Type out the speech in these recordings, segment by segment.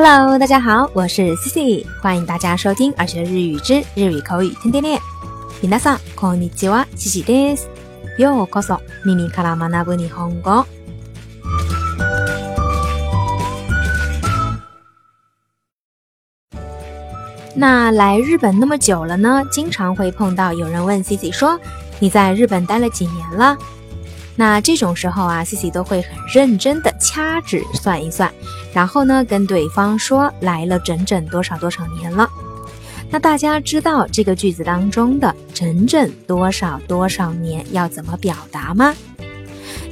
Hello，大家好，我是 Cici，欢迎大家收听而学日语之日语口语天天练。皆さんこんにちは、Cici です。ようこそ耳から学ぶ日本語。那来日本那么久了呢，经常会碰到有人问 Cici 说：“你在日本待了几年了？”那这种时候啊，Cici 都会很认真的掐指算一算， 然后呢跟对方说来了整整多少多少年了。那大家知道这个句子当中的整整多少多少年要怎么表达吗？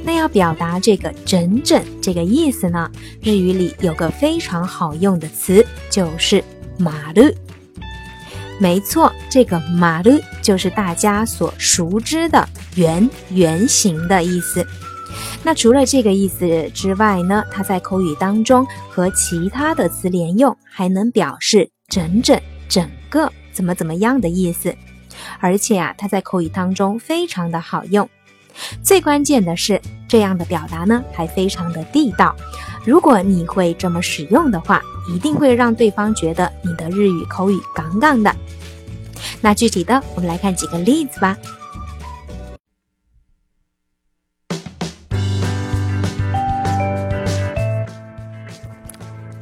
那要表达这个整整这个意思呢，日语里有个非常好用的词，就是马路。没错，这个马路就是大家所熟知的圆、圆形的意思。那除了这个意思之外呢，它在口语当中和其他的词连用，还能表示整整、整个怎么怎么样的意思。而且啊，它在口语当中非常的好用。最关键的是，这样的表达呢，还非常的地道。如果你会这么使用的话，一定会让对方觉得你的日语口语杠杠的。那具体的，我们来看几个例子吧。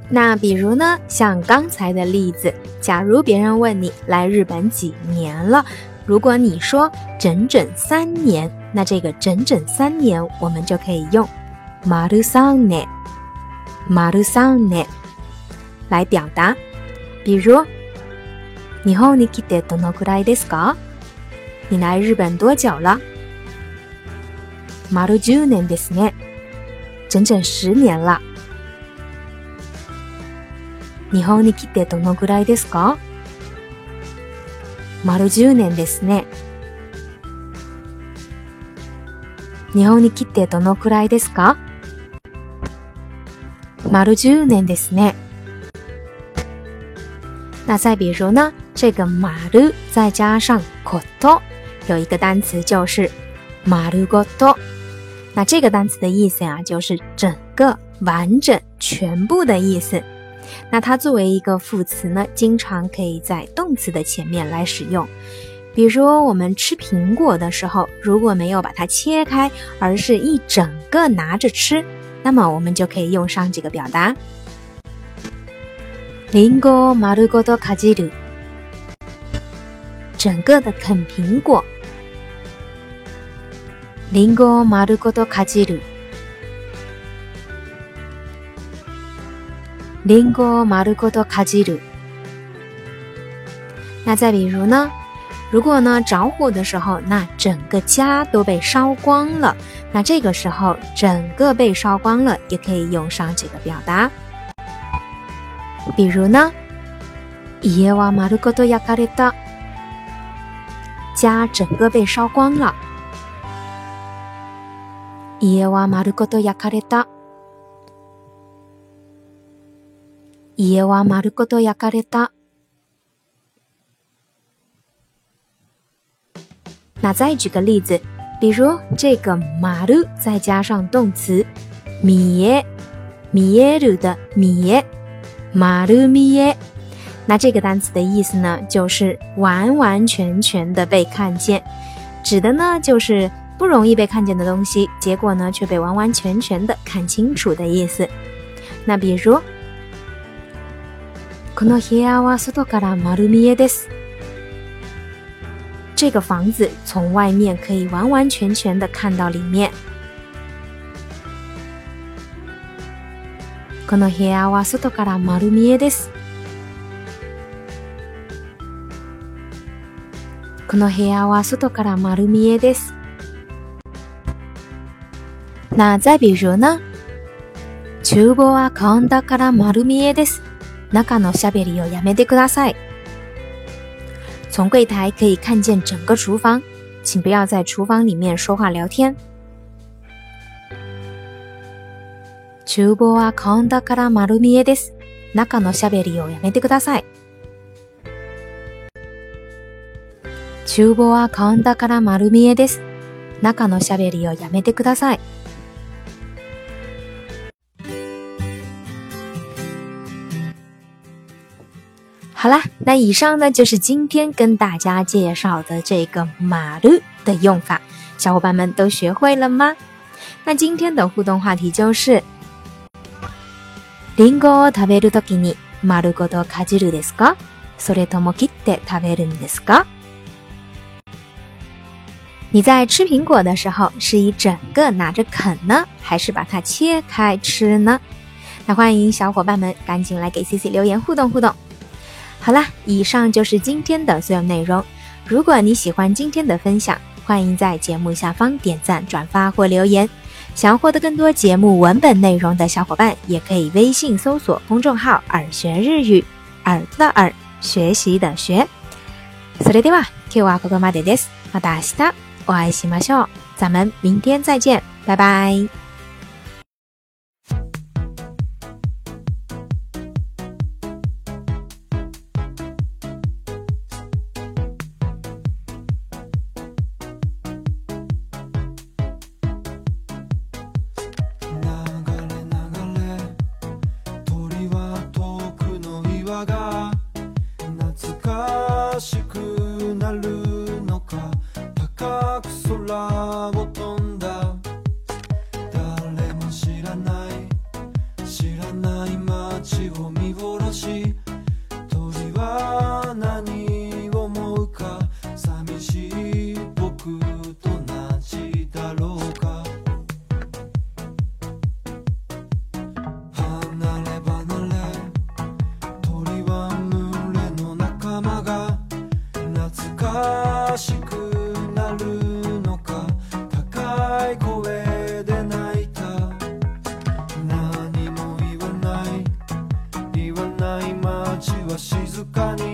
那比如呢，像刚才的例子，假如别人问你来日本几年了，如果你说整整三年，那这个整整三年，我们就可以用马ルサンネ、马ルサンネ来表达。比如。日本に来てどのくらいですか？你来日本多久了？丸十年ですね。整整十年了。 日本に来てどのくらいですか？丸十年ですね。日本に来てどのくらいですか？丸十年ですね。那再比如呢？这个马路再加上 koto，有一个单词就是马路 koto。那这个单词的意思呀，就是整个、完整、全部的意思。那它作为一个副词呢，经常可以在动词的前面来使用。比如我们吃苹果的时候，如果没有把它切开，而是一整个拿着吃，那么我们就可以用上这个表达。リンゴ丸ごとかじる。整个的啃苹果。リンゴを丸ごとかじる。 リンゴを丸ごとかじる。那再比如呢？如果呢着火的时候，那整个家都被烧光了。那这个时候，整个被烧光了，也可以用上这个表达。比如呢，家は丸ごと焼かれた。家整个被烧光了。家は丸ごと焼かれた。 家は丸ごと焼かれた。那再举个例子，比如这个“丸”再加上动词“見え”，見える的“見え”，丸見え。那这个单词的意思呢，就是完完全全的被看见，指的呢就是不容易被看见的东西，结果呢却被完完全全的看清楚的意思。那比如， この部屋は外から丸見えです。这个房子从外面可以完完全全的看到里面。この部屋は外から丸見えです。この部屋は外から丸見えです。那再比如呢？厨房はカウンターから丸見えです。中のしゃべりをやめてください。从柜台可以看见整个厨房，请不要在厨房里面说话聊天。厨房はカウンターから丸見えです。中のしゃべりをやめてください。厨房はカウンターから丸見えです。中のしゃべりをやめてください。好啦，那以上呢就是今天跟大家介绍的这个马路的用法，小伙伴们都学会了吗？那今天的互动话题就是：リンゴを食べるときに丸ごとかじるですか？それとも切って食べるんですか？你在吃苹果的时候，是一整个拿着啃呢，还是把它切开吃呢？那欢迎小伙伴们赶紧来给 C C 留言互动互动。 好啦，以上就是今天的所有内容。如果你喜欢今天的分享，欢迎在节目下方点赞、转发或留言。想要获得更多节目文本内容的小伙伴，也可以微信搜索公众号“耳学日语”，耳朵的耳，学习的学。それでは今日はここまでです。また明日お会いしましょう。咱们明天再见，拜拜。 しくなるのか。高く空を街は静かに